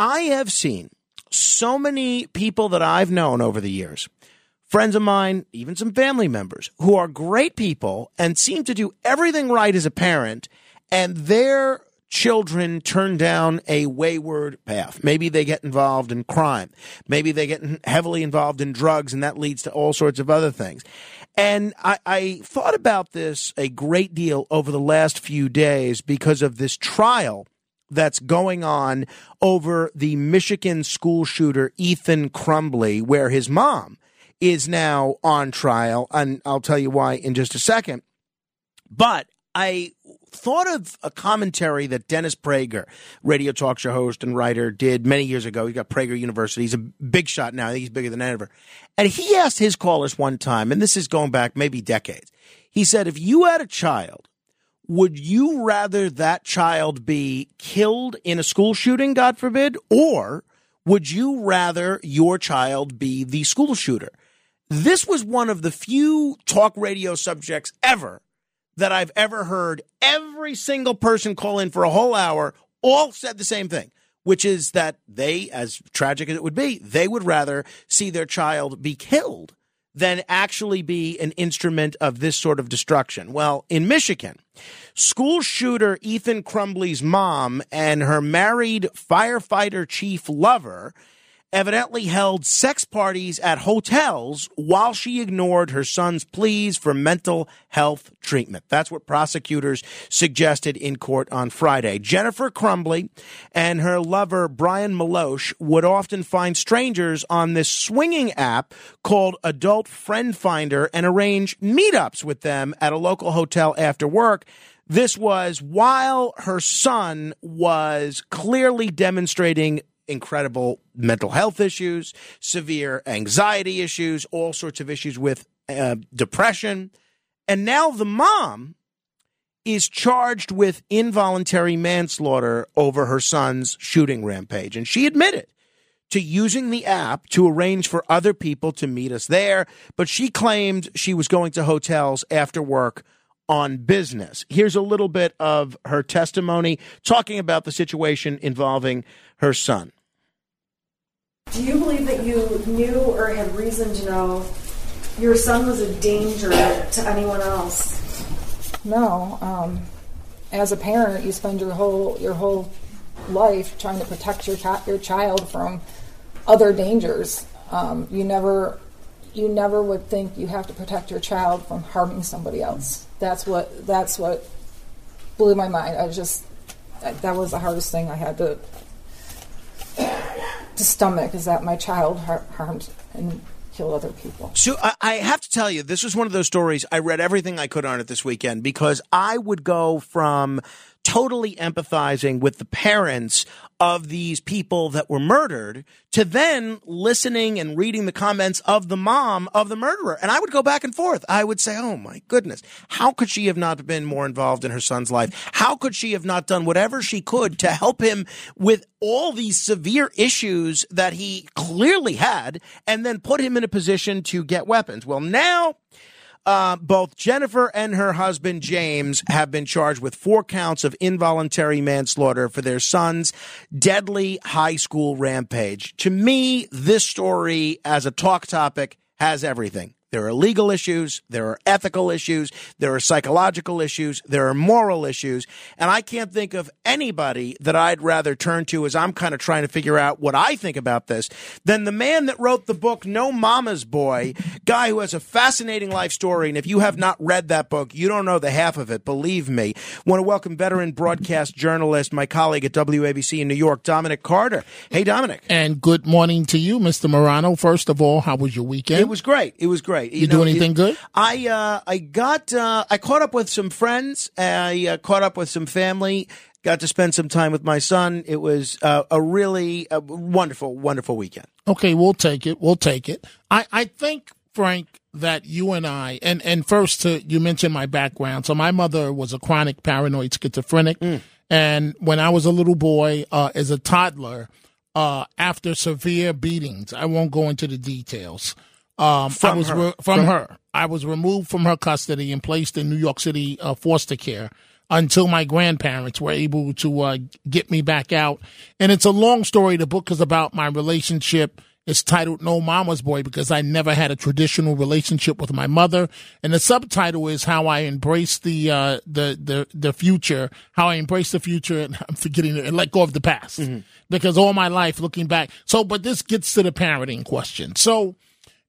I have seen so many people that I've known over the years, friends of mine, even some family members, who are great people and seem to do everything right as a parent, and their children turn down a wayward path. Maybe they get involved in crime. Maybe they get heavily involved in drugs, and that leads to all sorts of other things. And I, I thought about this a great deal over the last few days because of this trial that's going on over the Michigan school shooter Ethan Crumbley, where his mom is now on trial. And I'll tell you why in just a second. But I thought of a commentary that Dennis Prager, radio talk show host and writer, did many years ago. He got Prager University. He's a big shot now. I think he's bigger than ever. And he asked his callers one time, and this is going back maybe decades. He said, if you had a child, would you rather that child be killed in a school shooting, God forbid, or would you rather your child be the school shooter? This was one of the few talk radio subjects ever that I've ever heard every single person call in for a whole hour all said the same thing, which is that they, as tragic as it would be, they would rather see their child be killed than actually be an instrument of this sort of destruction. Well, in Michigan, school shooter Ethan Crumbley's mom and her married firefighter chief lover evidently held sex parties at hotels while she ignored her son's pleas for mental health treatment. That's what prosecutors suggested in court on Friday. Jennifer Crumbley and her lover Brian Meloche would often find strangers on this swinging app called Adult Friend Finder and arrange meetups with them at a local hotel after work. This was while her son was clearly demonstrating incredible mental health issues, severe anxiety issues, all sorts of issues with uh, depression. And now the mom is charged with involuntary manslaughter over her son's shooting rampage. And she admitted to using the app to arrange for other people to meet us there, but she claimed she was going to hotels after work on business. Here's a little bit of her testimony talking about the situation involving her son. Do you believe that you knew or had reason to know your son was a danger to anyone else? No. Um, as a parent, you spend your whole your whole life trying to protect your your child from other dangers. Um, you never you never would think you have to protect your child from harming somebody else. That's what that's what blew my mind. I just that was the hardest thing I had to to stomach is that my child har- harmed and killed other people. So I have to tell you, this was one of those stories. I read everything I could on it this weekend because I would go from totally empathizing with the parents of these people that were murdered to then listening and reading the comments of the mom of the murderer. And I would go back and forth. I would say, Oh my goodness, how could she have not been more involved in her son's life? How could she have not done whatever she could to help him with all these severe issues that he clearly had and then put him in a position to get weapons? Well, now uh, both Jennifer and her husband James have been charged with four counts of involuntary manslaughter for their son's deadly high school rampage. To me, this story as a talk topic has everything. There are legal issues. There are ethical issues. There are psychological issues. There are moral issues. And I can't think of anybody that I'd rather turn to as I'm kind of trying to figure out what I think about this than the man that wrote the book, No Mama's Boy, guy who has a fascinating life story. And if you have not read that book, you don't know the half of it. Believe me. Want to welcome veteran broadcast journalist, my colleague at WABC in New York, Dominic Carter. Hey, Dominic. And good morning to you, Mr. Morano. First of all, how was your weekend? It was great. It was great. You, you know, do anything it, good? I uh, I got uh, I caught up with some friends. I uh, caught up with some family. Got to spend some time with my son. It was uh, a really uh, wonderful, wonderful weekend. Okay, we'll take it. We'll take it. I, I think, Frank, that you and I, and, and first, to, you mentioned my background. So my mother was a chronic paranoid schizophrenic. Mm. And when I was a little boy, uh, as a toddler, uh, after severe beatings, I won't go into the details. Um, from I was her. Re- from, from her. I was removed from her custody and placed in New York City uh, foster care until my grandparents were able to uh, get me back out. And it's a long story. The book is about my relationship. It's titled No Mama's Boy because I never had a traditional relationship with my mother. And the subtitle is How I Embrace the uh, the, the the future, how I embrace the future and I'm forgetting it and let go of the past. Because all my life looking back. So but this gets to the parenting question. So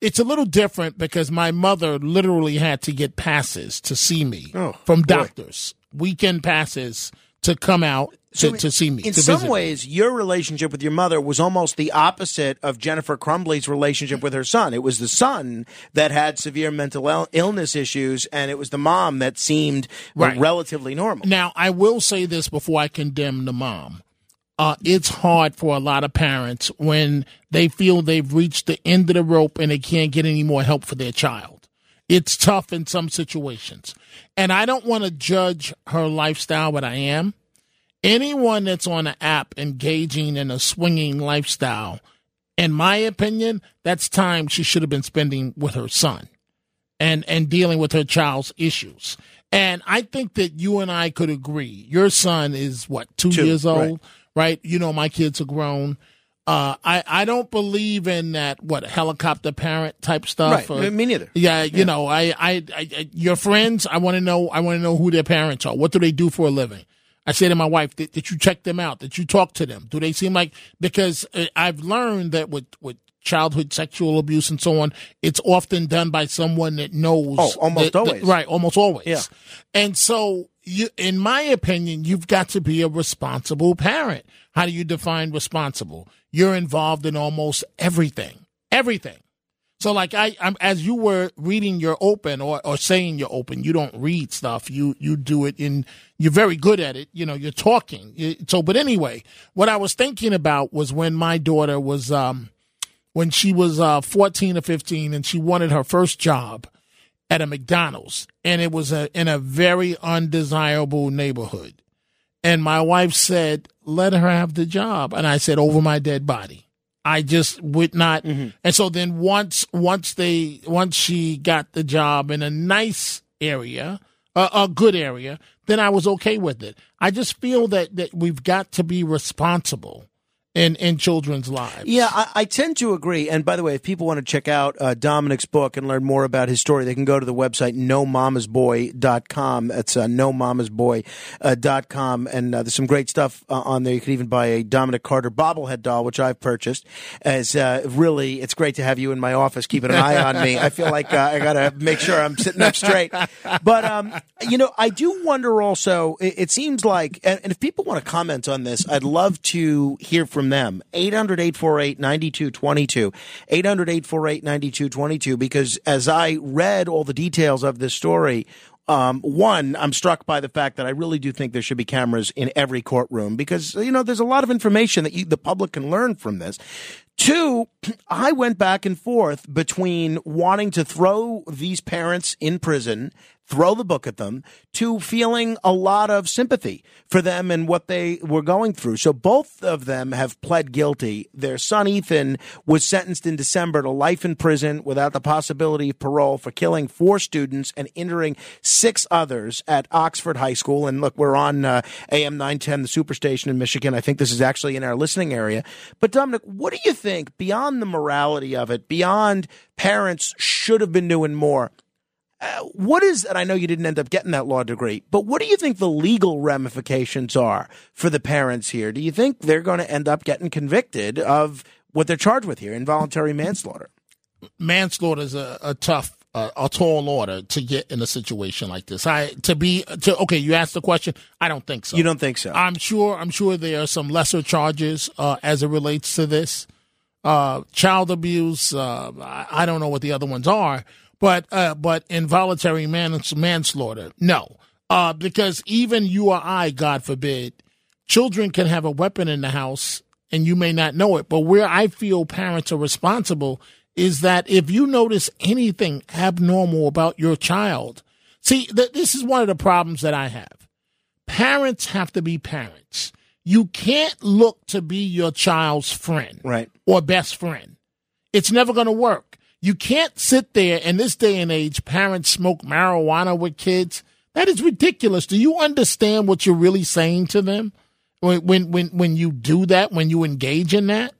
it's a little different because my mother literally had to get passes to see me Oh, from boy. doctors, weekend passes to come out to, to see me. In some visit me. ways, your relationship with your mother was almost the opposite of Jennifer Crumbley's relationship with her son. It was the son that had severe mental il- illness issues, and it was the mom that seemed Right. relatively normal. Now, I will say this before I condemn the mom. Uh, it's hard for a lot of parents when they feel they've reached the end of the rope and they can't get any more help for their child. It's tough in some situations. And I don't want to judge her lifestyle, but I am. Anyone that's on an app engaging in a swinging lifestyle, in my opinion, that's time she should have been spending with her son and and dealing with her child's issues. And I think that you and I could agree. Your son is what two, Two, years old, right. You know, my kids are grown. Uh, I I don't believe in that what helicopter parent type stuff. Right. Me neither. Yeah, you know, I, I, I, I your friends. I want to know. I want to know who their parents are. What do they do for a living? I say to my wife, did, did you check them out? Did you talk to them? Do they seem like because uh, I've learned that with with childhood sexual abuse and so on, it's often done by someone that knows. Oh, almost that- that- always. right? Almost always. Yeah. And so, you, in my opinion, you've got to be a responsible parent. How do you define responsible? You're involved in almost everything. Everything. So, like I, I'm, as you were reading your open or, or saying you're open, you don't read stuff. You you do it in. You're very good at it. You know, you're talking. So, but anyway, what I was thinking about was when my daughter was, um, when she was uh, 14 or 15, and she wanted her first job at a McDonald's, and it was a, in a very undesirable neighborhood. And my wife said, "Let her have the job," and I said, "Over my dead body." I just would not. And so then once once they once she got the job in a nice area, a, a good area, then I was okay with it. I just feel that that we've got to be responsible in in children's lives. Yeah, I, I tend to agree. And by the way, if people want to check out uh, Dominic's book and learn more about his story, they can go to the website nomamasboy.com. That's uh, nomamasboy.com. And uh, there's some great stuff uh, on there. You can even buy a Dominic Carter bobblehead doll, which I've purchased. As uh, really, it's great to have you in my office keeping an eye on me. I feel like uh, I got to make sure I'm sitting up straight. But, um, you know, I do wonder also, it, it seems like, and, and if people want to comment on this, I'd love to hear from them. 800 848 9222. 800 848 9222. Because as I read all the details of this story, um, one, I'm struck by the fact that I really do think there should be cameras in every courtroom because, you know, there's a lot of information that you, the public can learn from this. Two, I went back and forth between wanting to throw these parents in prison, throw the book at them, to feeling a lot of sympathy for them and what they were going through. So both of them have pled guilty. Their son Ethan was sentenced in December to life in prison without the possibility of parole for killing four students and injuring six others at Oxford High School. And look, we're on uh, AM 910, the superstation in Michigan. I think this is actually in our listening area. But Dominic, what do you think beyond the morality of it, beyond parents should have been doing more? Uh, what is, and I know you didn't end up getting that law degree, but what do you think the legal ramifications are for the parents here? Do you think they're going to end up getting convicted of what they're charged with here, involuntary manslaughter? manslaughter is a, a tough, uh, a tall order to get in a situation like this. I to be to okay. You asked the question. I don't think so. You don't think so? I'm sure. I'm sure there are some lesser charges uh, as it relates to this. Uh, child abuse. Uh, I, don't know what the other ones are, but uh, but involuntary man, manslaughter. No, uh, because even you or I, God forbid, children can have a weapon in the house and you may not know it. But where I feel parents are responsible is that if you notice anything abnormal about your child, see, th- this is one of the problems that I have. Parents have to be parents. You can't look to be your child's friend Right. or best friend. It's never going to work. You can't sit there in this day and age, parents smoke marijuana with kids. That is ridiculous. Do you understand what you're really saying to them when when when, when you do that? When you engage in that?